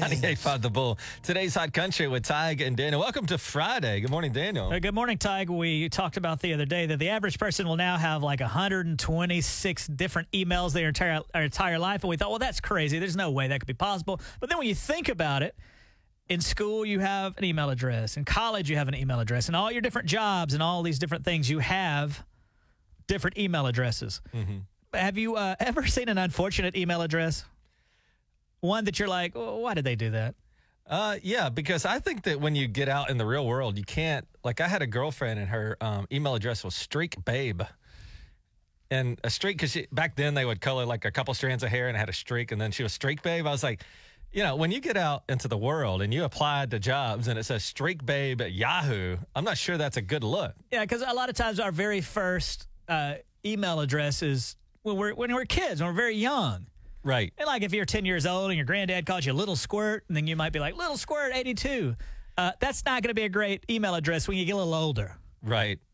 98.5 The Bull. Today's Hot Country with Tig and Daniel. Welcome to Friday. Good morning, Daniel. Uh, good morning, Tig. We talked about the other day that the average person will now have like 126 different emails their entire, their entire life. And we thought, well, that's crazy. There's no way that could be possible. But then when you think about it, in school, you have an email address. In college, you have an email address. And all your different jobs and all these different things, you have different email addresses. Have you uh, ever seen an unfortunate email address? One that you're like, oh, why did they do that? Uh, yeah, because I think that when you get out in the real world, you can't. Like, I had a girlfriend, and her um, email address was Streak Babe. And a streak, because back then they would color like a couple strands of hair and it had a streak, and then she was Streak Babe. I was like, you know, when you get out into the world and you apply to jobs and it says Streak Babe at Yahoo, I'm not sure that's a good look. Yeah, because a lot of times our very first uh, email address is when we're when we're kids, when we're very young. Right. And like if you're 10 years old and your granddad calls you Little Squirt, and then you might be like Little Squirt 82. Uh, that's not going to be a great email address when you get a little older. Right.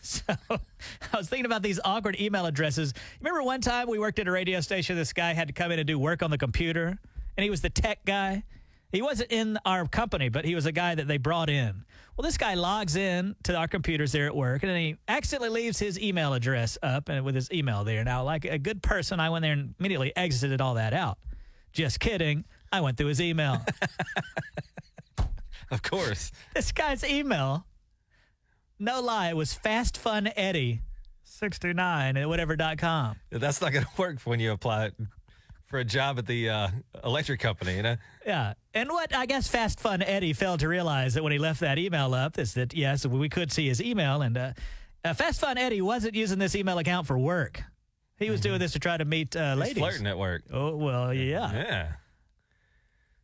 So I was thinking about these awkward email addresses. Remember one time we worked at a radio station, this guy had to come in and do work on the computer, and he was the tech guy. He wasn't in our company, but he was a guy that they brought in. Well, this guy logs in to our computers there at work, and then he accidentally leaves his email address up and with his email there. Now, like a good person, I went there and immediately exited all that out. Just kidding. I went through his email. Of course. this guy's email, no lie, it was fastfuneddie69 at whatever.com. That's not going to work when you apply for a job at the uh, electric company, you know? Yeah. And what I guess Fast Fun Eddie failed to realize that when he left that email up is that, yes, we could see his email. And uh, uh, Fast Fun Eddie wasn't using this email account for work. He was doing this to try to meet uh, He's ladies. flirting at work. Oh, well, yeah. Yeah.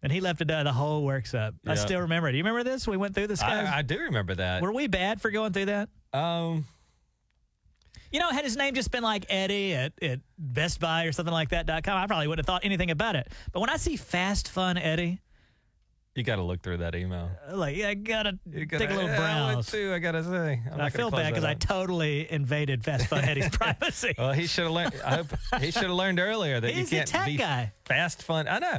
And he left it uh, the whole works up. I still remember it. Do you remember this? We went through this, guys. I, I do remember that. Were we bad for going through that? Um, You know, had his name just been like Eddie at, at Best Buy or something like that dot com, I probably wouldn't have thought anything about it. But when I see Fast Fun Eddie, you got to look through that email. Uh, like yeah, I gotta take a little yeah, I browse. too. I gotta say, I'm I feel bad because I totally invaded Fast Fun Eddie's privacy. Well, he should have learned. I hope he should have learned earlier that He's you can't tech be guy. fast fun. I know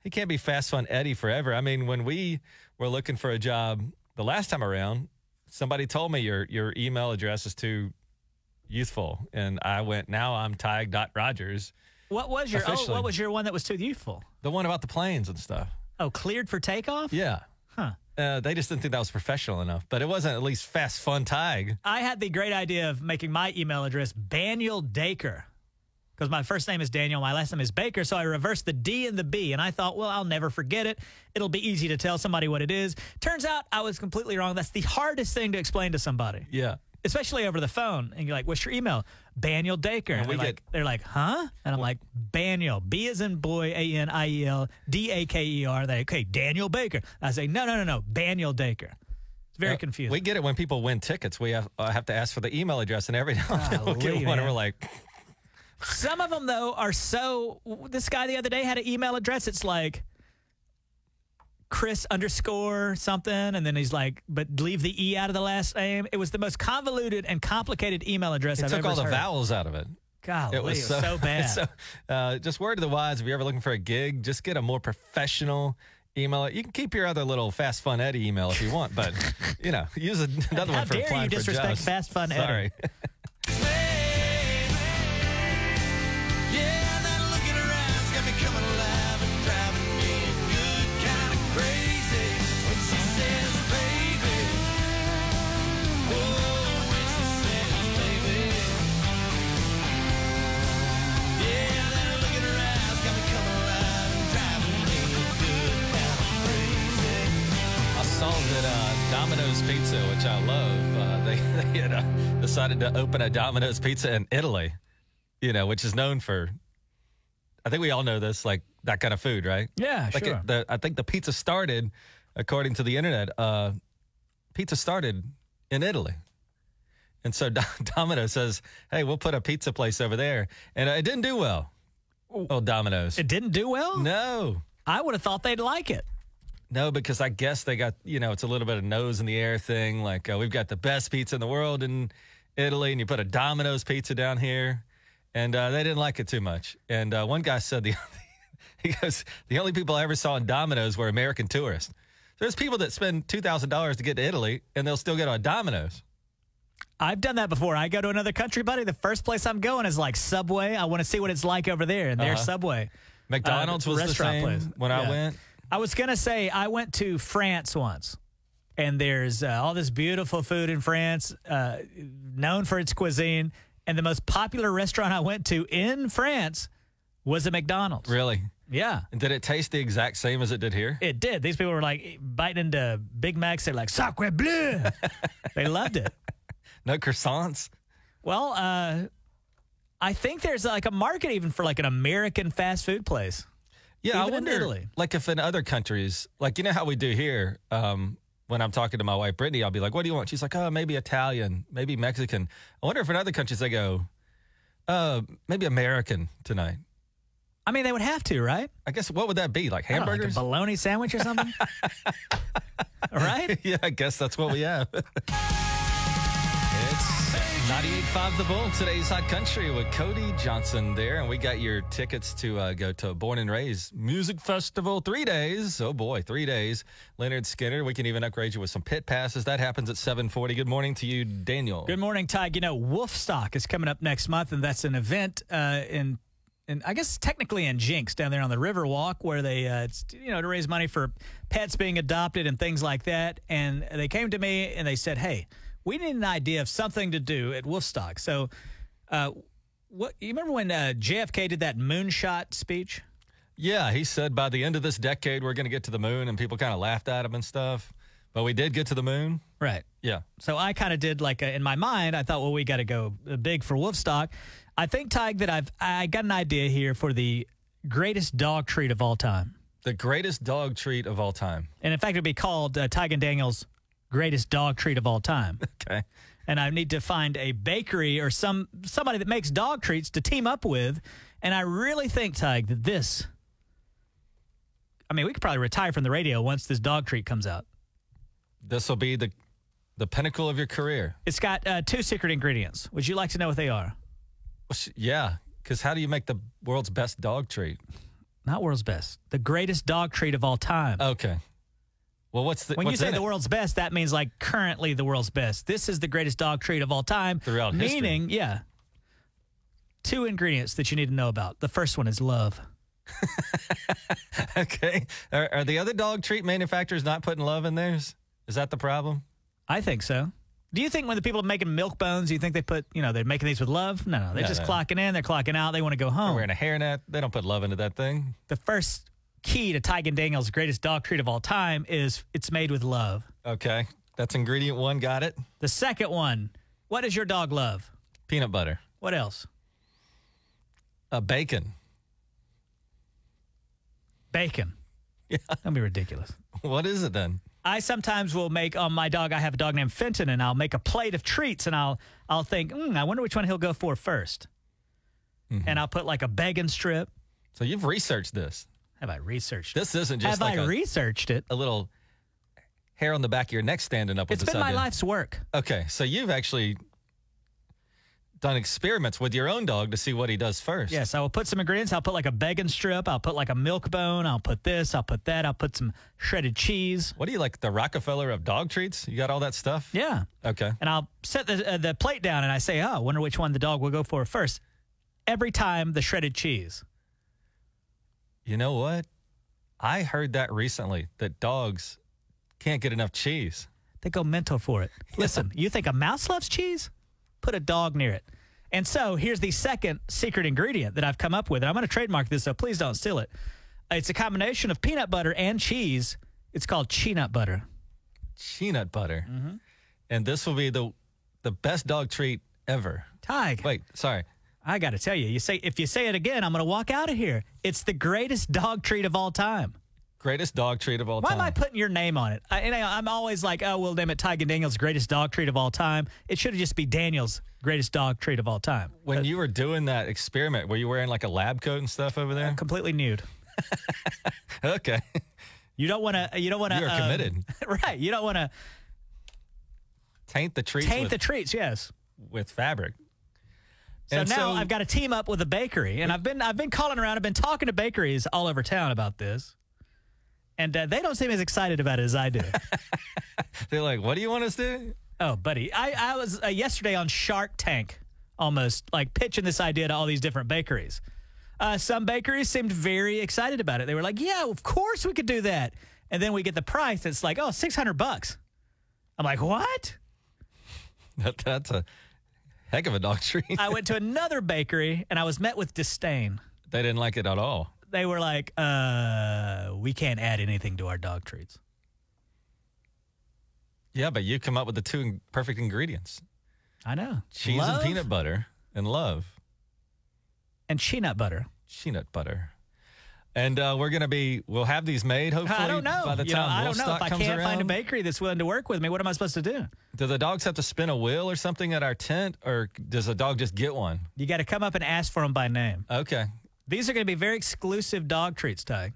he can't be fast fun Eddie forever. I mean, when we were looking for a job the last time around, somebody told me your your email address is too youthful, and I went. Now I'm Tig dot Rogers, What was your oh, Officially. what was your one that was too youthful? the one about the planes and stuff. Oh, cleared for takeoff? Yeah. Huh. Uh, they just didn't think that was professional enough, but it wasn't at least fast fun Tig. I had the great idea of making my email address Daniel Daker. Because my first name is Daniel, my last name is Baker, so I reversed the D and the B, and I thought, well, I'll never forget it. It'll be easy to tell somebody what it is. Turns out I was completely wrong. That's the hardest thing to explain to somebody, Yeah. Especially over the phone. And you're like, "What's your email?" Daniel Daker. And we they're, get- like, they're like, "Huh?" And I'm like, "Daniel, B as in boy, A N I E L, D A K E R." They okay, Daniel Baker. I say, "No, no, no, no, Daniel Daker." It's very Uh, confusing. We get it when people win tickets. We have, uh, have to ask for the email address, and every now and then we'll get one, and we're like, Some of them, though, are so. This guy the other day had an email address. It's like Chris underscore something, and then he's like, but leave the E out of the last name. It was the most convoluted and complicated email address it I've ever heard. took ever all the heard. vowels out of it. God, It was so, bad. so, uh, just word to the wise: if you're ever looking for a gig, just get a more professional email. You can keep your other little fast fun Eddie email if you want, but you know, use another How one for dare you applying for disrespect jobs. Fast Fun Eddie. Sorry. decided to open a Domino's Pizza in Italy, you know, which is known for, I think we all know this, like that kind of food, right? Yeah, Like sure. it, the, I think the pizza started, according to the internet, uh, pizza started in Italy. And so Do- Domino says, hey, we'll put a pizza place over there. And it didn't do well. Oh, Domino's. it didn't do well. no. I would have thought they'd like it. No, because I guess they got, you know, it's a little bit of nose in the air thing. Like, uh, we've got the best pizza in the world in Italy, and you put a Domino's pizza down here. And uh, they didn't like it too much. And uh, one guy said the, He goes, the only people I ever saw in Domino's were American tourists. There's people that spend two thousand dollars to get to Italy, and they'll still get on Domino's. I've done that before. I go to another country, buddy. The first place I'm going is like Subway. I want to see what it's like over there, and their Uh-huh. Subway. McDonald's Uh, was the restaurant same place. when I went. I was gonna say I went to France once, and there's uh, all this beautiful food in France, uh, known for its cuisine. And the most popular restaurant I went to in France was a McDonald's. Really? Yeah, And did it taste the exact same as it did here? it did. These people were like biting into Big Macs. They're like sacre bleu. they loved it. No croissants. Well, uh, I think there's like a market even for like an American fast food place. Yeah, I Even in wonder, Italy. like if in other countries, like you know how we do here. Um, when I'm talking to my wife Brittany, I'll be like, "What do you want?" She's like, "Oh, maybe Italian, maybe Mexican." I wonder if in other countries they go, "Uh, maybe American tonight." I mean, they would have to, right? I guess what would that be? Like don't know, like a hamburgers? bologna sandwich or something. right? yeah, I guess that's what we have. it's 98.5 The Bull, today's Hot Country with Cody Johnson there. And we got your tickets to uh, go to Born and Raised Music Festival. Three days. Oh, boy, three days. Lynyrd Skynyrd. We can even upgrade you with some pit passes. That happens at 740. Good morning to you, Daniel. Good morning, Ty. You know, Wolfstock is coming up next month, and that's an event uh, in, in I guess technically in Jenks down there on the Riverwalk, where they, uh, it's, you know, to raise money for pets being adopted and things like that. And they came to me and they said, "Hey, we need an idea of something to do at Wolfstock." So, uh, what you remember when uh, JFK did that moonshot speech? Yeah, he said by the end of this decade, we're going to get to the moon, and people kind of laughed at him and stuff. But we did get to the moon. Right. Yeah. So I kind of did like a, in my mind. I thought, well, we got to go big for Wolfstock. I think Tig that I've I got an idea here for the greatest dog treat of all time, The greatest dog treat of all time. and in fact, it'd be called uh, Tig and Daniel's greatest dog treat of all time. Okay. and I need to find a bakery or some somebody that makes dog treats to team up with. And I really think Tig that this. I mean, we could probably retire from the radio once this dog treat comes out. This will be the the pinnacle of your career. It's got uh, two secret ingredients. Would you like to know what they are? Yeah, because how do you make the world's best dog treat? Not world's best. The greatest dog treat of all time. Okay. Well, what's the when you say the it? world's best, that means like currently the world's best. This is the greatest dog treat of all time. Throughout history. Meaning, yeah. Two ingredients that you need to know about. The first one is love. okay. Are, are the other dog treat manufacturers not putting love in theirs? Is that the problem? I think so. Do you think when the people are making milk bones, you think they put, you know, they're making these with love? No, no. They're No, just no. clocking in, they're clocking out, they want to go home. They're wearing a hairnet. They don't put love into that thing. The first key to Tig and Daniel's greatest dog treat of all time is it's made with love. Okay. That's ingredient one. Got it. The second one, what does your dog love? Peanut butter. What else? Uh, bacon. Bacon. Yeah. Don't be ridiculous. What is it then? I sometimes will make on my dog. I have a dog named Fenton, and I'll make a plate of treats, and I'll I'll think, mm, I wonder which one he'll go for 1st Mm-hmm. and I'll put like a bacon strip. So you've researched this. Have I researched? This isn't just have like I a, researched it? a little hair on the back of your neck standing up. With It's this been my idea. life's work. Okay, so you've actually done experiments with your own dog to see what he does first. Yes, I will put some ingredients. I'll put like a bacon strip. I'll put like a milk bone. I'll put this. I'll put that. I'll put some shredded cheese. What do you like, the Rockefeller of dog treats? You got all that stuff? Yeah, Okay. and I'll set the uh, the plate down, and I say, oh, I wonder which one the dog will go for first. Every time the shredded cheese. You know what? I heard that recently that dogs can't get enough cheese. They go mental for it. Listen, you think a mouse loves cheese? Put a dog near it. And so here's the second secret ingredient that I've come up with. And I'm going to trademark this, so please don't steal it. It's a combination of peanut butter and cheese. It's called cheanut butter. Peanut butter. Mm-hmm. And this will be the the best dog treat ever. Tig, Wait, sorry. I got to tell you, you say if you say it again, I'm going to walk out of here. It's the greatest dog treat of all time. Greatest dog treat of all Why time. Why am I putting your name on it? I, and I, I'm always like, oh, we'll name it Tig and Daniel's greatest dog treat of all time. It should have just be Daniel's greatest dog treat of all time. when you were doing that experiment, were you wearing like a lab coat and stuff over there? Uh, completely nude. Okay. You don't want to. You don't want to. You are um, committed. right. You don't want to Taint the treats taint with, the treats. Yes. with fabric. So And now so- I've got to team up with a bakery, and I've been I've been calling around. I've been talking to bakeries all over town about this, and uh, they don't seem as excited about it as I do. They're like, what do you want us to do? oh, buddy, I I was uh, yesterday on Shark Tank, almost like pitching this idea to all these different bakeries. Uh, some bakeries seemed very excited about it. They were like, "Yeah, of course we could do that." And then we get the price. It's like, "Oh, 600 bucks." I'm like, "What?" That, that's a heck of a dog treat. I went to another bakery and I was met with disdain. they didn't like it at all. They were like, uh, we can't add anything to our dog treats. Yeah, but you come up with the two perfect ingredients I know. cheese Love and peanut butter and love. and peanut butter. Peanut butter. And uh, we're going to be, we'll have these made hopefully I don't know. by the You know, time I don't know. If I can't find a bakery that's willing to work with me, what am I supposed to do? Do the dogs have to spin a wheel or something at our tent or does the dog just get one? You got to come up and ask for them by name. Okay. These are going to be very exclusive dog treats, Ty.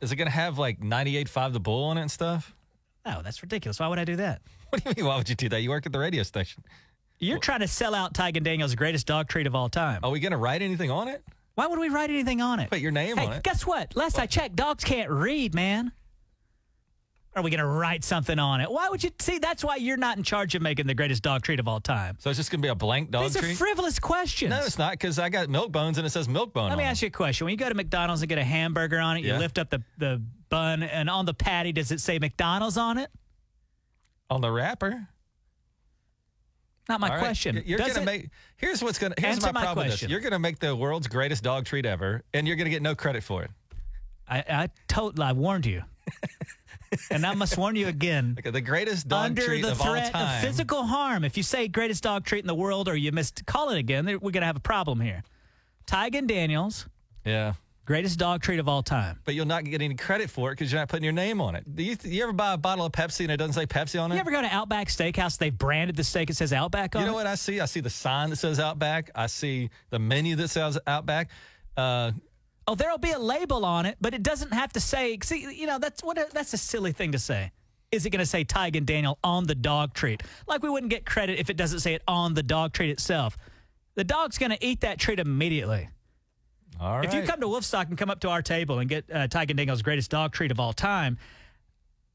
Is it going to have like 98.5 the bull on it and stuff? Oh, that's ridiculous. Why would I do that? What do you mean? Why would you do that? You work at the radio station. You're trying to sell out Tig and Daniels' greatest dog treat of all time. Are we going to write anything on it? Why would we write anything on it? Put your name hey, on it. guess what? Last I checked, dogs can't read, man. Are we going to write something on it? Why would you see? That's why you're not in charge of making the greatest dog treat of all time. So it's just going to be a blank dog treat? These are frivolous questions. no, it's not because I got milk bones and it says milk bone. Let me ask you a question. When you go to McDonald's and get a hamburger on it, you lift up the, the bun, and on the patty, does it say McDonald's on it? on the wrapper. Not my right. question. You're Does gonna it- make. Here's what's gonna. Here's Answer my my problem with this. You're gonna make the world's greatest dog treat ever, and you're gonna get no credit for it. I, I told, I warned you, and I must warn you again. Okay, the greatest dog Under treat the of all threat of physical harm, if you say greatest dog treat in the world or you missed call it again, we're gonna have a problem here. Tig and Daniels, yeah, greatest dog treat of all time. but you'll not get any credit for it because you're not putting your name on it. Do you, you ever buy a bottle of Pepsi and it doesn't say Pepsi on it? You ever go to Outback Steakhouse? They've branded the steak. It says Outback on it. You know what I see? I see the sign that says Outback. I see the menu that says Outback. Uh, Oh, there'll be a label on it, but it doesn't have to say. See, you know, that's what. A, that's a silly thing to say. Is it going to say Tig and Daniel on the dog treat? Like we wouldn't get credit if it doesn't say it on the dog treat itself. The dog's going to eat that treat immediately. All right. If you come to Wolfstock and come up to our table and get uh, Daniel's greatest dog treat of all time,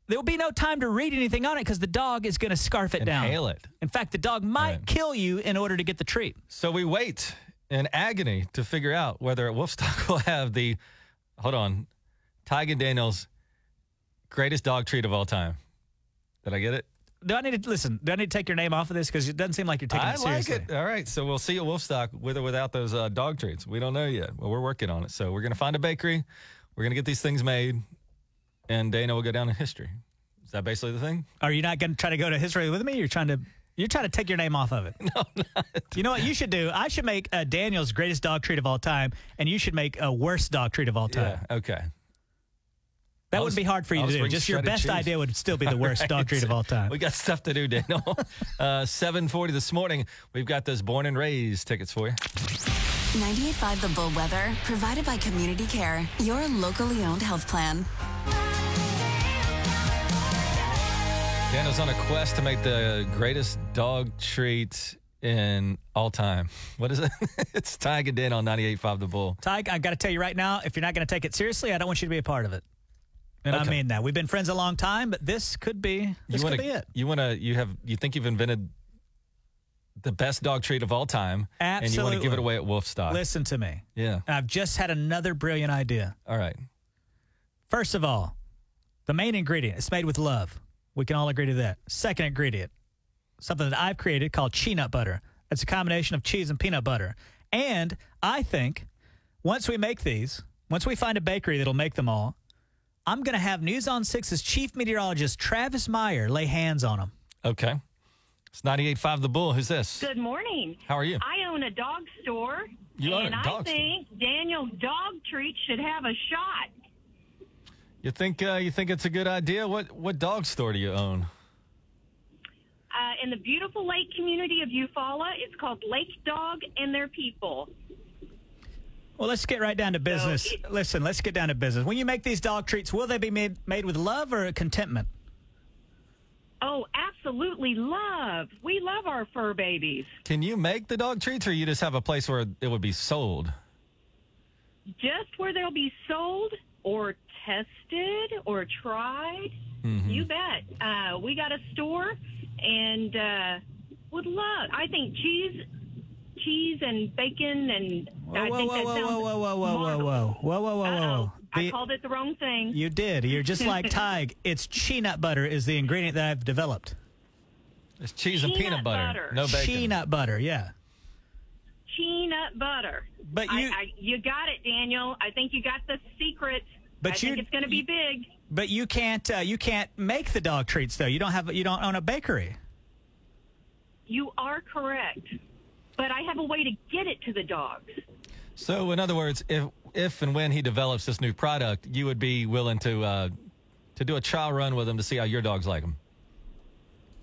there will be no time to read anything on it because the dog is going to scarf it down. Inhale it. In fact, the dog might Right. kill you in order to get the treat. So we wait in agony to figure out whether Wolfstock will have the, hold on, Tig and Daniels' greatest dog treat of all time. Did I get it? Do I need to listen? Do I need to take your name off of this because it doesn't seem like you're taking I it like seriously? it. All right. So we'll see you at Wolfstock with or without those uh, dog treats. We don't know yet. Well, we're working on it. So we're going to find a bakery. We're going to get these things made, and Dana will go down in history. Is that basically the thing? Are you not going to try to go to history with me? You're trying to you're trying to take your name off of it. No, not. You know what you should do? I should make uh, Daniel's greatest dog treat of all time, and you should make a worst dog treat of all time. Yeah. Okay. That I'll wouldn't be hard for you to do. Just your best cheese. idea would still be the worst dog treat of all time. We got stuff to do, Daniel. uh, 740 this morning. We've got those born and raised tickets for you. 98.5 The Bull Weather, provided by Community Care, your locally owned health plan. Daniel's on a quest to make the greatest dog treat in all time. What is it? it's Tiger Dan on 98.5 The Bull. Ty, I got to tell you right now, if you're not going to take it seriously, I don't want you to be a part of it. And I mean that. We've been friends a long time, but this could be this you wanna, could be it. You want to, you have, you think you've invented the best dog treat of all time. And you want to give it away at Wolfstock. Listen to me. Yeah. I've just had another brilliant idea. All right. First of all, the main ingredient is made with love. We can all agree to that. Second ingredient, something that I've created called peanut butter. It's a combination of cheese and peanut butter. And I think once we make these, once we find a bakery that'll make them all, I'm going to have News on Six's chief meteorologist Travis Meyer lay hands on him. Okay. It's 98.5 The Bull. Who's this? Good morning. How are you? I own a dog store. You own a and dog I store? think Daniel's dog treat should have a shot. You think, uh, you think it's a good idea? What, what dog store do you own? Uh, in the beautiful lake community of Eufaula, it's called Lake Dog and Their People. Well, let's get right down to business. it- Listen, let's get down to business. When you make these dog treats, will they be made made with love or contentment? When you make these dog treats, will they be made made with love or contentment? Well, let's get right down to business. When you make these dog treats, will they be made made with love or contentment? Oh, absolutely love. We love our fur babies. Can you make the dog treats, or you just have a place where it would be sold? Just where they'll be sold or tested or tried. You bet. Uh, we got a store and uh, would love. I think cheese, cheese and bacon and. Whoa, I whoa, think whoa, that whoa, sounds whoa, whoa, whoa, whoa, whoa, whoa, whoa, whoa, whoa, whoa. Uh-oh. I called it the wrong thing. You did. You're just like Tig. It's peanut butter is the ingredient that I've developed. It's cheese and Peanut peanut butter, butter. no bacon. Peanut butter, yeah. peanut butter. But you- I, you got it, Daniel. I think you got the secret. But I think you- it's going to be big. But you can't. Uh, you can't make the dog treats though. You don't have. You don't own a bakery. You are correct. But I have a way to get it to the dogs. So, in other words, if if and when he develops this new product, you would be willing to uh, to do a trial run with him to see how your dogs like him.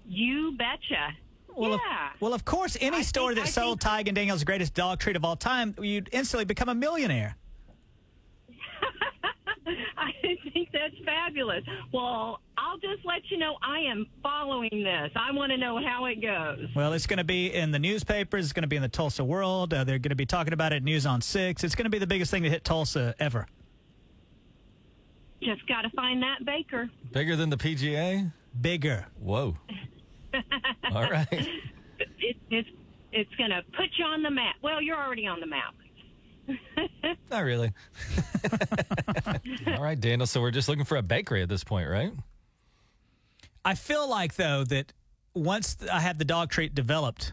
You betcha. Well, yeah. of, well, of course, any I store think- that I sold think- Tig and Daniel's greatest dog treat of all time, you'd instantly become a millionaire. I think that's fabulous. Well, I'll just let you know I am following this. I want to know how it goes. Well, it's going to be in the newspapers. It's going to be in the Tulsa World. Uh, they're going to be talking about it News on Six. It's going to be the biggest thing to hit Tulsa ever. Just got to find that baker. Bigger than the PGA? Bigger. Whoa. All right. It, it's it's going to put you on the map. Well, you're already on the map. Not really. All right, Daniel. So we're just looking for a bakery at this point, right? I feel like though that once I have the dog treat developed,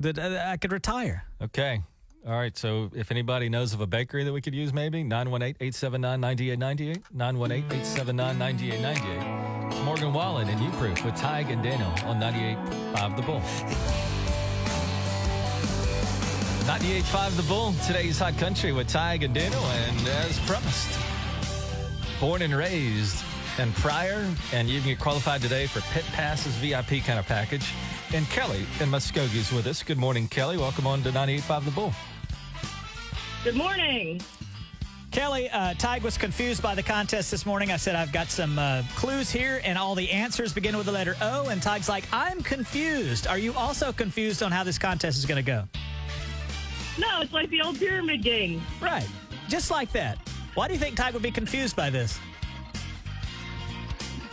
that uh, I could retire. Okay. All right. So if anybody knows of a bakery that we could use, maybe 918 879 9898. 918 879 9898. Morgan Wallen and You Proof with Tig and Daniel on 98.5 The Bull. 98.5 The Bull. Today's Hot Country with Tig and Daniel. And as promised, born and raised and Pryor, and you can get qualified today for Pit Passes VIP kind of package. And Kelly in Muskogee's with us. Good morning, Kelly. Welcome on to 98.5 The Bull. Good morning. Kelly, uh, Tig was confused by the contest this morning. I said, I've got some uh, clues here, and all the answers begin with the letter O. And Tig's like, I'm confused. Are you also confused on how this contest is going to go? No, it's like the old pyramid game. Right. Just like that. Why do you think Tig would be confused by this?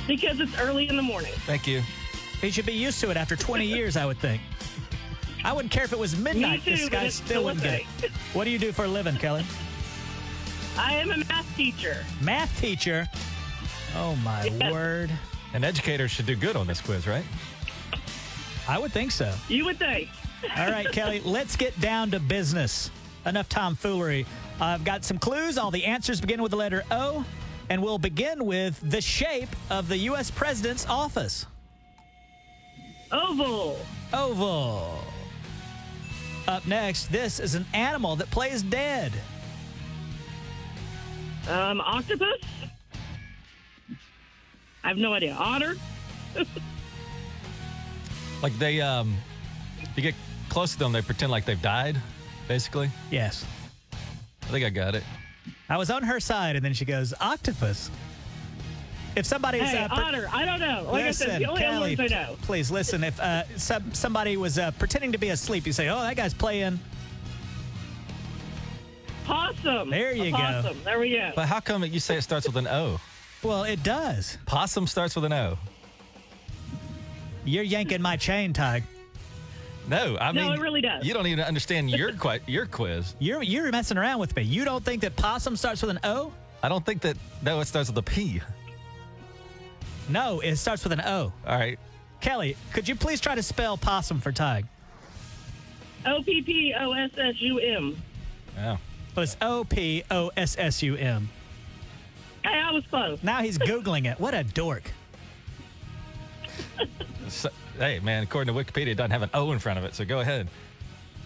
Because it's early in the morning. Thank you. He should be used to it after 20 years, I would think. I wouldn't care if it was midnight. too, this but guy still still wouldn't get it. What do you do for a living, Kelly? I am a math teacher. Math teacher. Oh, my Yes. word. An educator should do good on this quiz, right? I would think so. You would think. All right, Kelly, let's get down to business. Enough tomfoolery. I've got some clues. All the answers begin with the letter O, and we'll begin with the shape of the U.S. president's office Oval. oval. Up next, this is an animal that plays dead. Um, octopus. I have no idea. Otter. Like they, um, you get close to them, they pretend like they've died, basically. Yes. I think I got it. I was on her side, and then she goes, octopus. If somebody's Hey, uh, per- otter. I don't know. Like listen, I said, the only Kelly, ones I know. please listen. If uh, some, somebody was uh, pretending to be asleep, you say, "Oh, that guy's playing." Possum. There you A go. Possum. There we go. But how come you say it starts with an O? Well, it does. Possum starts with an O. You're yanking my chain, Tig. No, I No, mean, it really does. You don't even understand your qui- your quiz. You're you're messing around with me. You don't think that possum starts with an O? I don't think that. No, it starts with a P. No, it starts with an O. All right. Kelly, could you please try to spell possum for Tig? O P P O S S U M. Yeah. Well, it's O P O S S U M. Hey, I was close. Now he's googling it. What a dork! So, hey, man. According to Wikipedia, it doesn't have an O in front of it. So go ahead.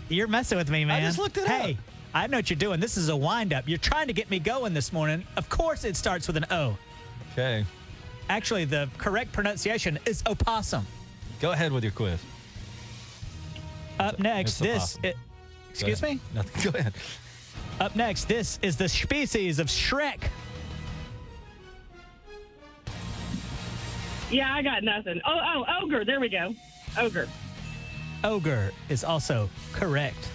You're messing with me, man. I just looked it up. hey, up. I know what you're doing. This is a wind up. You're trying to get me going this morning. Of course, it starts with an O. Okay. Actually, the correct pronunciation is opossum. Go ahead with your quiz. Up next, this. opossum. It, excuse me. Nothing. Go ahead. Up next, this is the species of Shrek. Yeah, I got nothing. Oh, oh, ogre. There we go. Ogre. Ogre is also correct.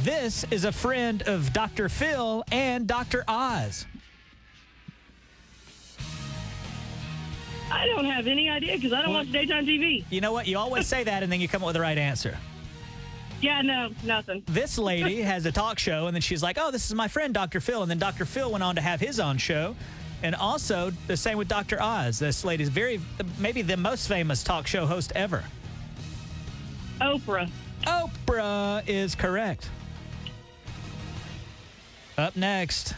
This is a friend of Dr. Phil and Dr. Oz. I don't have any idea because I don't watch daytime TV. You know what? You always say that and then you come up with the right answer. Yeah, no, nothing. This lady has a talk show and then she's like, oh, this is my friend Dr. Phil. And then Dr. Phil went on to have his own show. And also the same with Dr. Oz. This lady's very, maybe the most famous talk show host ever. Oprah. Oprah is correct. Up next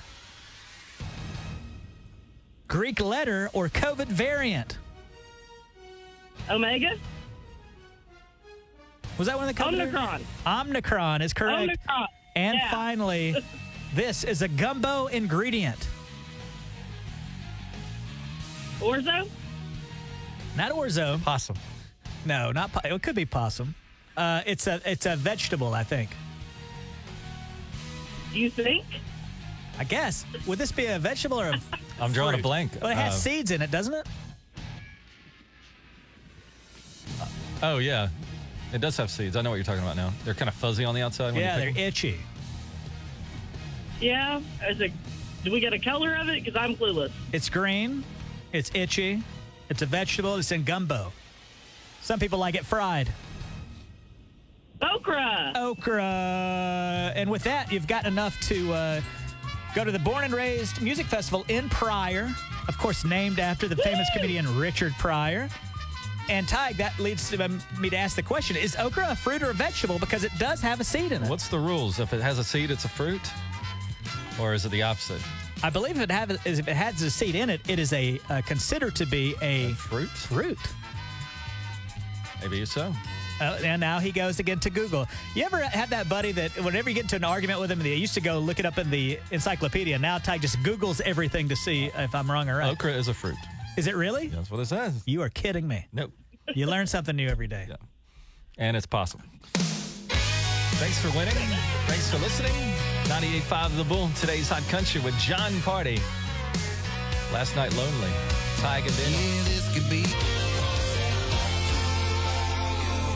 Greek letter or COVID variant. Omega. Was that one of the COVID Omicron. Omicron is correct. And Yeah. finally, this is a gumbo ingredient. Orzo. Not orzo. Possum. No, not po- it could be possum. Uh, it's a it's a vegetable, I think. Do you think? I guess. Would this be a vegetable or a I'm drawing a fruit? blank. Well, it has Uh, seeds in it, doesn't it? Oh yeah, it does have seeds. I know what you're talking about now. They're kind of fuzzy on the outside. When Yeah, you they're pick them. itchy. Yeah. Is it? Do we get a color of it? Because I'm clueless. It's green. It's itchy. It's a vegetable. It's in gumbo. Some people like it fried. Okra. Okra. And with that, you've got enough to uh, go to the Born and Raised Music Festival in Pryor. Of course, named after the famous comedian Richard Pryor. And Tig, that leads to um, me to ask the question Is okra a fruit or a vegetable? Because it does have a seed in it. What's the rules? If it has a seed, it's a fruit, or is it the opposite? I believe if it, have, if it has a seed in it, it is a uh, considered to be a Fruit? fruit. Maybe so. Uh, and now he goes again to Google. You ever have that buddy that whenever you get into an argument with him, they used to go look it up in the encyclopedia. Now Ty just Googles everything to see if I'm wrong or right. Okra is a fruit. Is it really? That's what it says. You are kidding me. Nope. You learn something new every day. Yeah. And it's possible. Thanks for winning. Thanks for listening. 98.5 The Bull, today's Hot Country with Jon Pardi. Last night lonely. Tiger Dinner. Yeah, this could be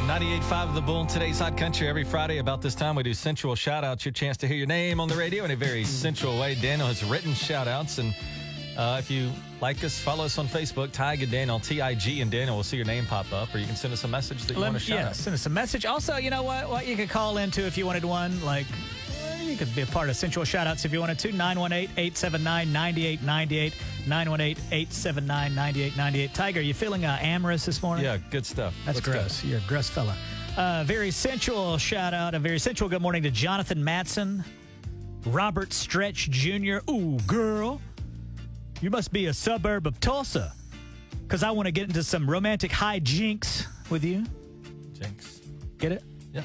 98.5 The Bull, today's Hot Country. Every Friday about this time, we do sensual shout outs. Your chance to hear your name on the radio in a very sensual way. Daniel has written shout outs. And uh, if you like us, follow us on Facebook, Tig and Daniel, T I G and Daniel. We'll see your name pop up. Or you can send us a message that you Let want to shout yeah, out. send us a message. Also, you know what? What you could call into if you wanted one, like you could be a part of Sensual Shoutouts if you wanted to. 918-879-9898. 918-879-9898. Tiger, you feeling uh, amorous this morning? Yeah, good stuff. That's Let's go. gross. You're a gross fella. Uh, very sensual shout out, a very sensual good morning to Jonathan Matson, Robert Stretch Jr. Ooh, girl, you must be a suburb of Tulsa because I want to get into some romantic hijinks with you. Jenks. Get it? Yeah.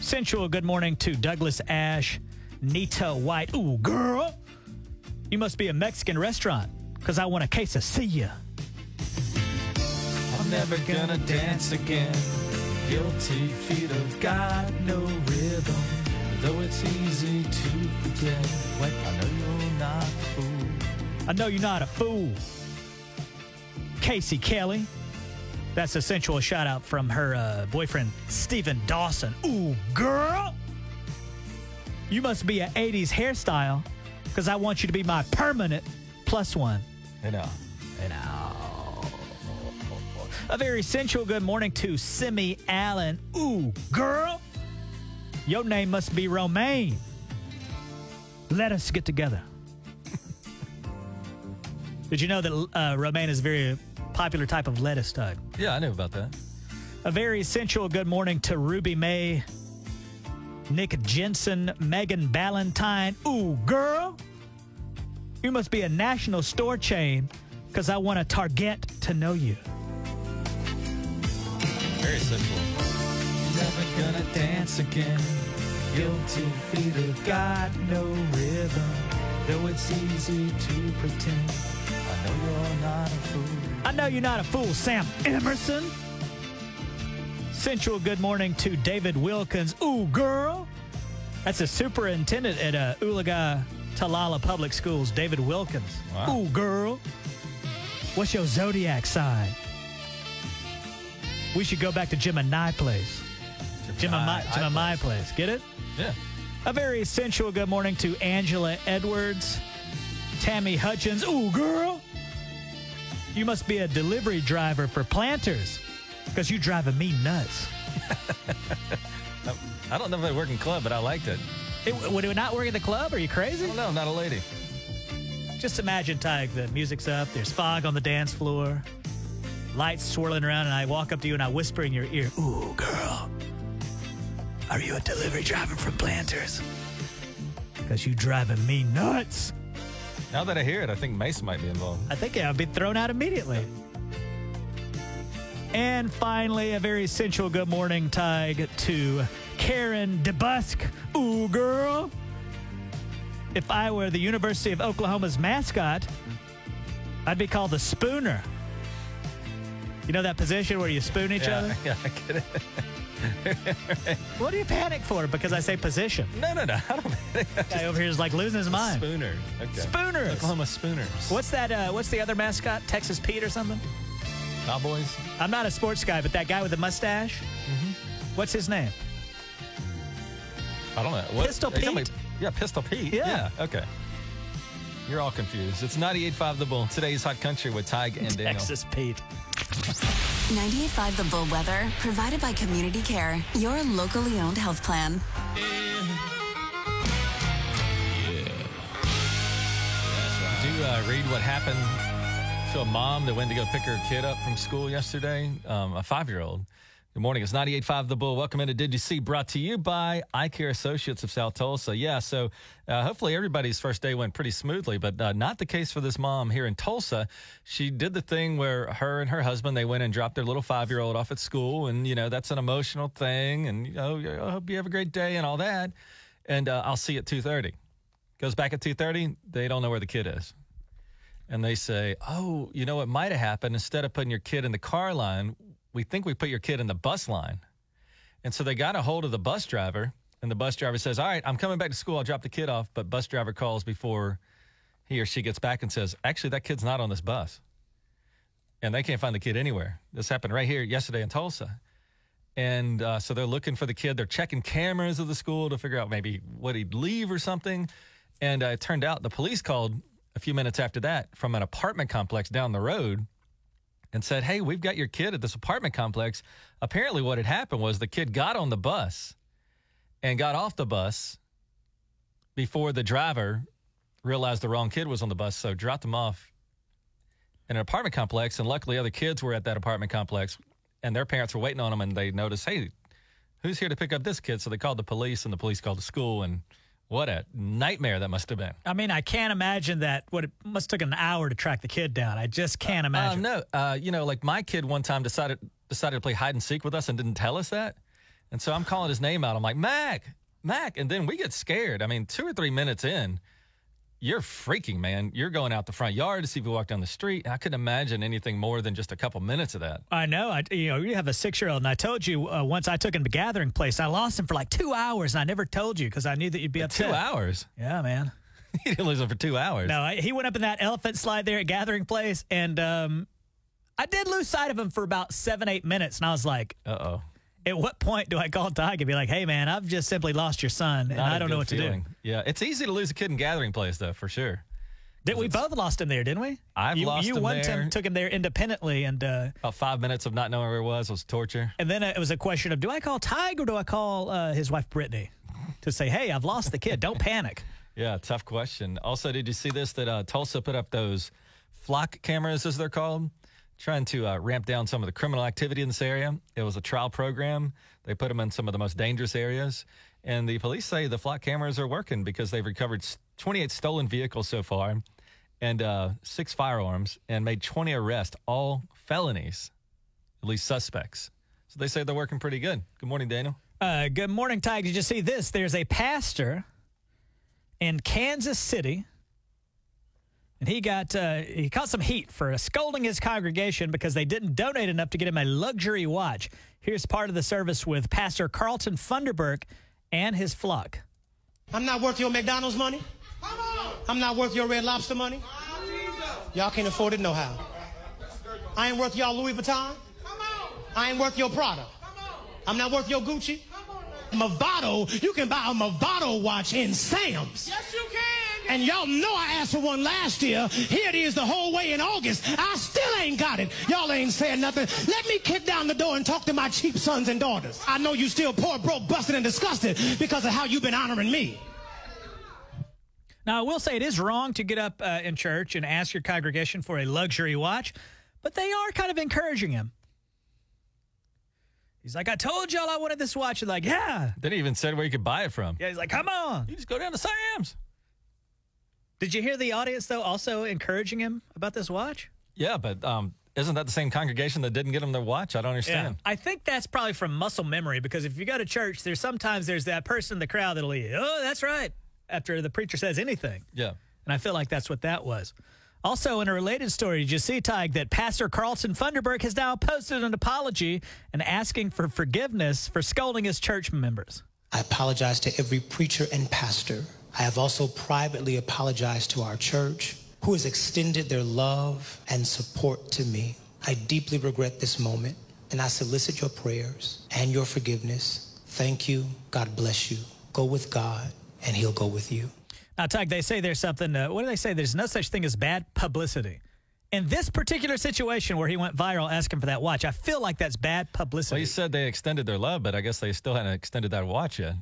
Sensual good morning to Douglas Ash, Nita White. Ooh, girl, you must be a Mexican restaurant because I want a quesadilla. I'm never gonna dance again. Guilty feet have got no rhythm. Though it's easy to pretend. Wait, I know you're not a fool. I know you're not a fool. Casey Kelly. That's a sensual shout out from her uh, boyfriend, Stephen Dawson. Ooh, girl. You must be an 80s hairstyle because I want you to be my permanent plus one. You know. And A very sensual good morning to Simi Allen. Ooh, girl. Your name must be Romaine. Let us get together. Did you know that uh, romaine is a very popular type of lettuce, Doug? Yeah, I knew about that. A very sensual good morning to Ruby May, Nick Jensen, Megan Ballantyne. Ooh, girl. You must be a national store chain because I want a Target to know you. Very simple. Never gonna dance again. Guilty feet have got no rhythm. Though it's easy to pretend. I know you're not a fool. I know you're not a fool, Sam Emerson. Sensual good morning to David Wilkins. Ooh, girl. That's a superintendent at uh, Ulaga Talala Public Schools, David Wilkins. Wow. Ooh, girl. What's your zodiac sign? We should go back to Gemini place. Gemini, I- Gemini place. Get it? Yeah. A very sensual good morning to Angela Edwards, Tammy Hutchins. Ooh, girl. You must be a delivery driver for planters because you're driving me nuts. I don't know if they work in club, but I liked it. It, would it not work in the club? Are you crazy? No, not. I'm not a lady. Just imagine, Tyke, the music's up, there's fog on the dance floor, lights swirling around, and I walk up to you and I whisper in your ear, Ooh, girl, are you a delivery driver from Planters? Because you driving me nuts. Now that I hear it, I think Mace might be involved. I think I'll be thrown out immediately. And finally, a very sensual good morning tag to Karen DeBusk. Ooh, girl. If I were the University of Oklahoma's mascot, I'd be called the Spooner. You know that position where you spoon each yeah, other? yeah, I get it. What do you panic for? Because I say position. No, no, no. I don't. panic. Guy over here is like losing his mind. Spooner. Okay. Spooners. Oklahoma Spooners. What's that? Uh, what's the other mascot? Texas Pete or something? Cowboys? I'm not a sports guy, but that guy with the mustache. What's his name? I don't know. What, Pistol are Pete? about- Yeah, Pistol Pete. Yeah. Okay. You're all confused. It's 98.5 The Bull. Today's Hot Country with Tig and Daniel. Texas Pete. 98.5 The Bull Weather, provided by Community Care, your locally owned health plan. Did you uh, read what happened to a mom that went to go pick her kid up from school yesterday? Um, a five year old. Good morning. It's 98.5 The Bull. Welcome into Did You See? Brought to you by Eye Care Associates of South Tulsa. Yeah, so uh, hopefully everybody's first day went pretty smoothly, but uh, not the case for this mom here in Tulsa. She did the thing where her and her husband, they went and dropped their little five year old off at school. And, you know, that's an emotional thing. And, you know, I hope you have a great day and all that. And uh, I'll see you at 2.30. Goes back at 2.30. They don't know where the kid is and they say, "Oh, you know what might have happened? Instead of putting your kid in the car line, we think we put your kid in the bus line." And so they got a hold of the bus driver, and the bus driver says, "All right, I'm coming back to school. I'll drop the kid off." But bus driver calls before he or she gets back and says, "Actually, that kid's not on this bus." And they can't find the kid anywhere. This happened right here yesterday in Tulsa. And uh, so they're looking for the kid. They're checking cameras of the school to figure out maybe what he'd leave or something. And uh, it turned out the police called a few minutes after that from an apartment complex down the road and said, Hey, we've got your kid at this apartment complex. Apparently, what had happened was the kid got on the bus and got off the bus before the driver realized the wrong kid was on the bus. So dropped him off in an apartment complex. And luckily, other kids were at that apartment complex and their parents were waiting on them. And they noticed, Hey, who's here to pick up this kid? So they called the police and the police called the school. And what a nightmare that must have been. I mean, I can't imagine that. What it must took an hour to track the kid down. I just can't imagine. Uh, no, uh, you know, like my kid one time decided decided to play hide and seek with us and didn't tell us that, and so I'm calling his name out. I'm like Mac, Mac, and then we get scared. I mean, two or three minutes in, you're freaking, man. You're going out the front yard to see if we walk down the street. I couldn't imagine anything more than just a couple minutes of that. I know. I, you know, you have a six year old, and I told you uh, once I took him to Gathering Place, I lost him for like two hours, and I never told you because I knew that you'd be upset. Two hours. Yeah, man. you didn't lose him for two hours. No, I, he went up in that elephant slide there at Gathering Place, and um, I did lose sight of him for about seven, eight minutes, and I was like, Uh oh. At what point do I call Tig and be like, hey, man, I've just simply lost your son, and I don't know what to do? Yeah, it's easy to lose a kid in gathering place, though, for sure. Did we both lost him there, didn't we? I've you, lost you him one there. time took him there independently, and uh, About five minutes of not knowing where he was was torture. and then it was a question of do I call Tig or do I call uh, his wife Brittany to say, hey, I've lost the kid. Don't panic. Yeah, tough question. Also, did you see this? That uh, Tulsa put up those flock cameras, as they're called, trying to uh, ramp down some of the criminal activity in this area. It was a trial program. They put them in some of the most dangerous areas. And the police say the flock cameras are working because they've recovered 28 stolen vehicles so far and uh, six firearms and made 20 arrests, all felonies, at least suspects. So they say they're working pretty good. Good morning, Daniel. Uh, good morning, Ty. Did you see this? There's a pastor in Kansas City, and he got uh, he caught some heat for scolding his congregation because they didn't donate enough to get him a luxury watch. Here's part of the service with Pastor Carlton Funderburk and his flock. I'm not worth your McDonald's money. I'm not worth your Red Lobster money. Y'all can't afford it no how. I ain't worth y'all Louis Vuitton. I ain't worth your Prada. I'm not worth your Gucci. Movado, you can buy a Movado watch in Sam's. Yes, you can. And y'all know I asked for one last year. Here it is the whole way in August. I still ain't got it. Y'all ain't saying nothing. Let me kick down the door and talk to my cheap sons and daughters. I know you still poor, broke, busted, and disgusted because of how you've been honoring me. Now, I will say it is wrong to get up uh, in church and ask your congregation for a luxury watch, but they are kind of encouraging him. He's like, I told y'all I wanted this watch. And like, yeah. Then he even said where you could buy it from. Yeah, he's like, come on. You just go down to Sam's. Did you hear the audience, though, also encouraging him about this watch? Yeah, but um, isn't that the same congregation that didn't get him their watch? I don't understand. I think that's probably from muscle memory because if you go to church, there's sometimes there's that person in the crowd that'll eat, oh, that's right, after the preacher says anything. Yeah. And I feel like that's what that was. Also, in a related story, did you see, Tig, that Pastor Carlton Funderburg has now posted an apology and asking for forgiveness for scolding his church members? I apologize to every preacher and pastor. I have also privately apologized to our church, who has extended their love and support to me. I deeply regret this moment, and I solicit your prayers and your forgiveness. Thank you. God bless you. Go with God, and He'll go with you. Now, Tig, they say there's something, uh, what do they say? There's no such thing as bad publicity. In this particular situation where he went viral asking for that watch, I feel like that's bad publicity. Well, he said they extended their love, but I guess they still hadn't extended that watch yet.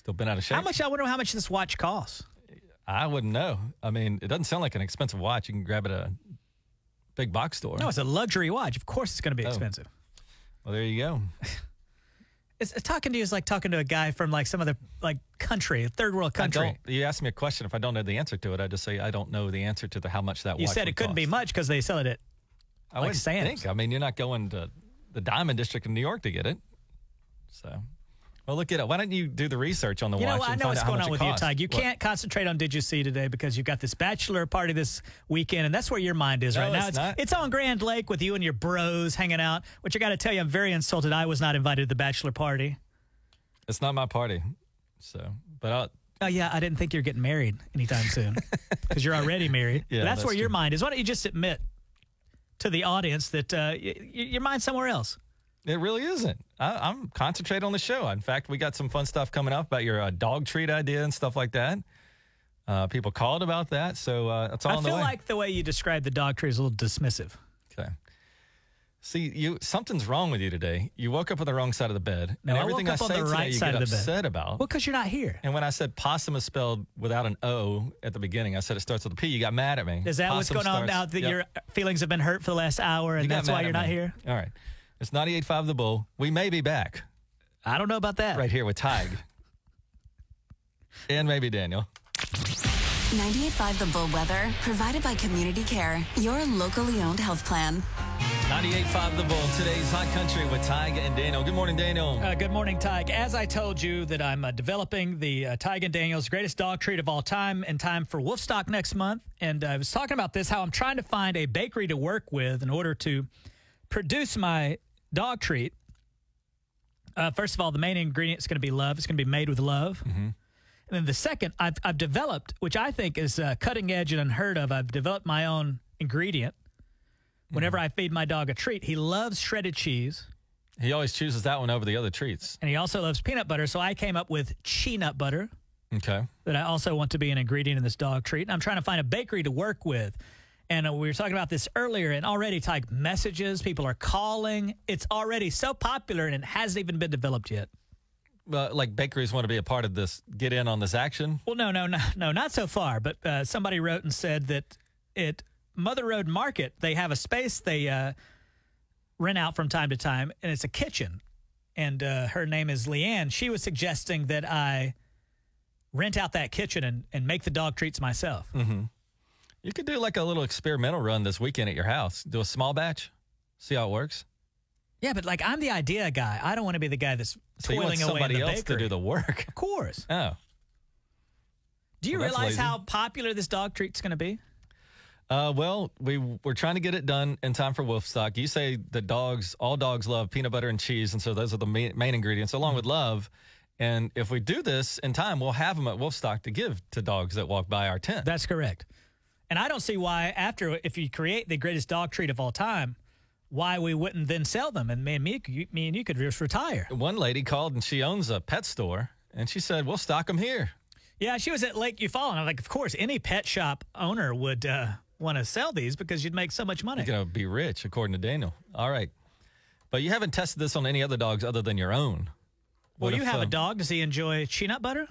Still been out of shape. how much, I wonder how much this watch costs. I wouldn't know. I mean, it doesn't sound like an expensive watch. You can grab it at a big box store. No, it's a luxury watch. Of course it's going to be Oh. expensive. well, there you go. It's, talking to you is like talking to a guy from like some other like country, third world country. I don't, you ask me a question. If I don't know the answer to it, I just say I don't know the answer to the how much that You said it couldn't be much because they sell it at I like wouldn't Sam's. think. I mean, you're not going to the Diamond District in New York to get it. So, well, look at it. Why don't you do the research on the You know, watch? what? I know what's going on it with you? Tig. You What? can't concentrate on Did You See today because you've got this bachelor party this weekend, and that's where your mind is No, right now. it's It's, it's on Grand Lake with you and your bros hanging out, which I got to tell you, I'm very insulted. I was not invited to the bachelor party. It's not my party. So, but I'll, Oh, yeah, I didn't think you're getting married anytime soon because you're already married. Yeah, that's, that's where your mind is. Why don't you just admit to the audience that uh, y- your mind's somewhere else? It really isn't. I, I'm concentrating on the show. In fact, we got some fun stuff coming up about your uh, dog treat idea and stuff like that. Uh, people called about that, so uh, that's all I the feel way. like the way you describe the dog tree is a little dismissive. okay. See, you something's wrong with you today. You woke up on the wrong side of the bed, No, and I everything woke up I on say the today, right you side get of the bed. upset about. Well, because you're not here. And when I said possum is spelled without an O at the beginning, I said it starts with a P. You got mad at me. Is that what's Possum going on now that Yep. your feelings have been hurt for the last hour and that's why you're not me. here? All right. It's 98.5 The Bull. We may be back I don't know about that. right here with Tig. and maybe Daniel. 98.5 The Bull Weather, provided by Community Care, your locally owned health plan. 98.5 The Bull. Today's Hot Country with Tig and Daniel. Good morning, Daniel. Uh, good morning, Tig. As I told you that I'm uh, developing the uh, Tig and Daniels greatest dog treat of all time in time for Wolfstock next month. And I was talking about this, how I'm trying to find a bakery to work with in order to produce my dog treat. Uh, first of all, the main ingredient is going to be love. It's going to be made with love. And then the second, I've, I've developed, which I think is uh, cutting edge and unheard of, I've developed my own ingredient. Whenever I feed my dog a treat, he loves shredded cheese. He always chooses that one over the other treats. and he also loves peanut butter. So I came up with peanut butter Okay. that I also want to be an ingredient in this dog treat. And I'm trying to find a bakery to work with. And uh, we were talking about this earlier, and already type messages. People are calling. It's already so popular, and it hasn't even been developed yet. Well, like bakeries want to be a part of this, get in on this action. Well, no, no, no, no, not so far. But uh, somebody wrote and said that at Mother Road Market, they have a space they uh, rent out from time to time, and it's a kitchen. And uh, her name is Leanne. She was suggesting that I rent out that kitchen and, and make the dog treats myself. You could do like a little experimental run this weekend at your house. Do a small batch, see how it works. Yeah, but like I'm the idea guy. I don't want to be the guy that's So you want toiling away in somebody the else bakery. to do the work. Of course. Oh. Do you Well, realize how popular this dog treat's going to be? Uh, well, we we're trying to get it done in time for Wolfstock. You say that dogs, all dogs love peanut butter and cheese, and so those are the main, main ingredients, along with love. And if we do this in time, we'll have them at Wolfstock to give to dogs that walk by our tent. That's correct. And I don't see why after if you create the greatest dog treat of all time, why we wouldn't then sell them and me and me, you- me and you could just retire. One lady called and she owns a pet store, and she said, "We'll stock them here." Yeah, she was at Lake Eufaula. And I'm like, of course, any pet shop owner would uh, want to sell these because you'd make so much money. You're gonna be rich, according to Daniel. All right, but you haven't tested this on any other dogs other than your own. well, What you if, have a um, dog. Does he enjoy peanut butter?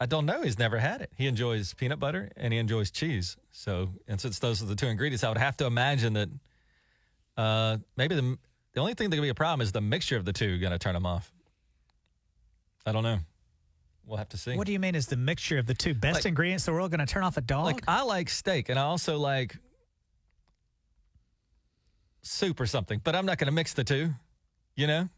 I don't know. He's never had it. He enjoys peanut butter and he enjoys cheese. So, and since those are the two ingredients, I would have to imagine that uh, maybe the the only thing that could be a problem is the mixture of the two going to turn him off. I don't know. We'll have to see. What do you mean is the mixture of the two best Like- ingredients in the world going to turn off a dog? Like I like steak and I also like soup or something, but I'm not going to mix the two. You know.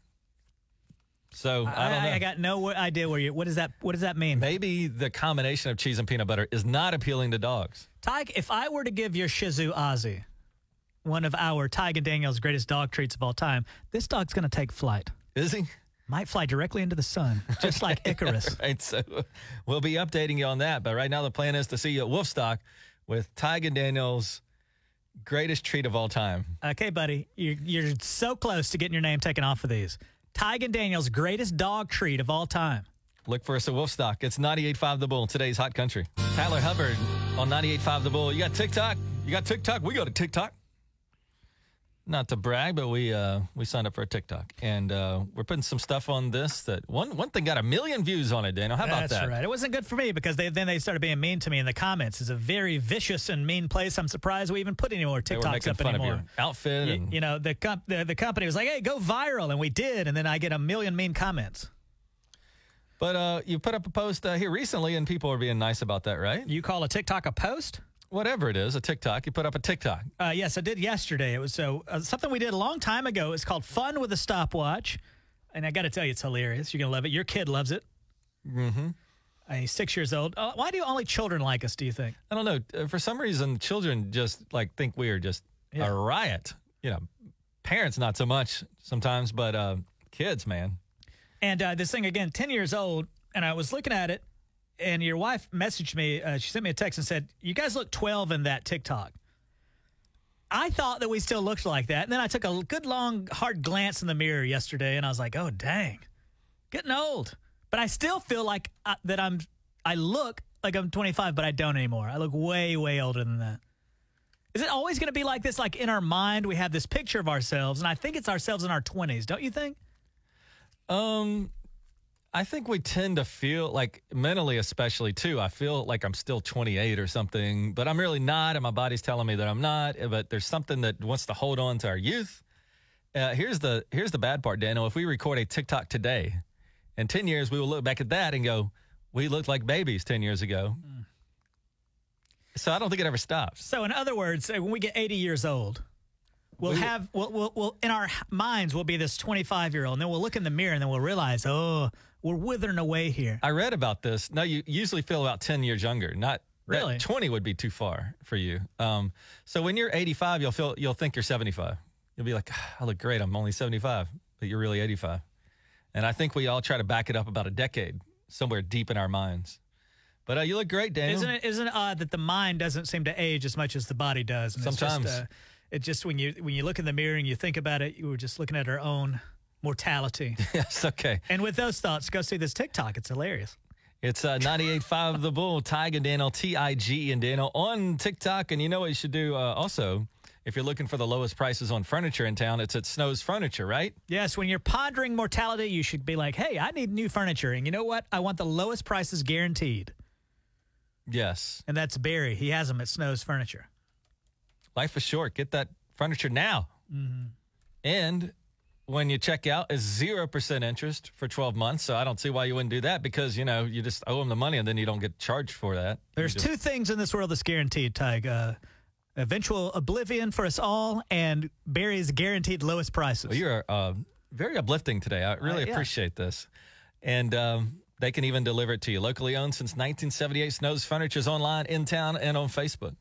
So I, don't know. I, got no idea where you. What does that? What does that mean? Maybe the combination of cheese and peanut butter is not appealing to dogs. Tig, if I were to give your Shih Tzu Ozzy one of our and Daniel's greatest dog treats of all time, this dog's going to take flight. Is he? Might fly directly into the sun, just like Icarus. Right, so we'll be updating you on that. But right now, the plan is to see you at Wolfstock with Tyga Daniels' greatest treat of all time. Okay, buddy, you're, you're so close to getting your name taken off of these. Tig and Daniel's greatest dog treat of all time. Look for us at Wolfstock. It's 98.5 The Bull, today's hot country. Tyler Hubbard on 98.5 The Bull. You got TikTok? You got TikTok? We go to TikTok. Not to brag, but we uh, we signed up for a TikTok, and uh, we're putting some stuff on this. That one one thing got a million views on it. Daniel, how about That's that? That's right. It wasn't good for me because they, then they started being mean to me in the comments. It's a very vicious and mean place. I'm surprised we even put any more TikToks up fun anymore. of your outfit and you know the, comp- the the company was like, "Hey, go viral," and we did, and then I get a million mean comments. But uh, you put up a post uh, here recently, and people are being nice about that, right? You call a TikTok a post? Whatever it is, a TikTok. You put up a TikTok. Uh, yes, I did yesterday. It was so uh, something we did a long time ago. It's called Fun with a Stopwatch, and I got to tell you, it's hilarious. You're gonna love it. Your kid loves it. Mm-hmm. Uh, he's six years old. Uh, why do only children like us? Do you think? I don't know. Uh, For some reason, children just like think we are just Yeah. a riot. You know, parents not so much sometimes, but uh, kids, man. And uh, this thing again, ten years old, and I was looking at it, and your wife messaged me. Uh, she sent me a text and said, "You guys look 12 in that TikTok." I thought that we still looked like that, and then I took a good long hard glance in the mirror yesterday, and I was like, "Oh dang, getting old." But I still feel like uh, that I'm. I look like I'm 25, but I don't anymore. I look way, way older than that. Is it always going to be like this? Like in our mind, we have this picture of ourselves, and I think it's ourselves in our 20s. Don't you think? Um, I think we tend to feel like mentally, especially too. I feel like I'm still 28 or something, but I'm really not, and my body's telling me that I'm not. But there's something that wants to hold on to our youth. Uh, here's the here's the bad part, Daniel. If we record a TikTok today, in 10 years, we will look back at that and go, "We looked like babies 10 years ago." So I don't think it ever stops. So, in other words, uh, when we get 80 years old, we'll We- have, we'll, we'll, we'll, in our minds, we'll be this 25 year old, and then we'll look in the mirror and then we'll realize, oh, we're withering away here. I read about this. No, you usually feel about 10 years younger. Not Really? 20 would be too far for you. Um, so when you're 85, you'll feel you'll think you're 75. You'll be like, "Ah, I look great. I'm only 75, but you're really 85. And I think we all try to back it up about a decade somewhere deep in our minds. But uh, you look great, Daniel. Isn't it, isn't it odd that the mind doesn't seem to age as much as the body does? And it's Just, uh, it just, when you, when you look in the mirror and you think about it, you were just looking at our own mortality. yes, okay. and with those thoughts, go see this TikTok. It's hilarious. It's uh, 98.5 The Bull, Tig and Daniel, T-I-G and Daniel on TikTok. And you know what you should do uh, also? If you're looking for the lowest prices on furniture in town, it's at Snow's Furniture, right? Yes, when you're pondering mortality, you should be like, hey, I need new furniture. And you know what? I want the lowest prices guaranteed. Yes. And that's Barry. He has them at Snow's Furniture. Life is short. Get that furniture now. And when you check out, is zero percent interest for twelve months. So I don't see why you wouldn't do that because you know you just owe them the money and then you don't get charged for that. There's just- two things in this world that's guaranteed, Tig. Uh, eventual oblivion for us all and Barry's guaranteed lowest prices. Well, you're uh, very uplifting today. I really Uh, yeah. appreciate this. And um, they can even deliver it to you. Locally owned since 1978, Snow's Furniture is online, in town, and on Facebook.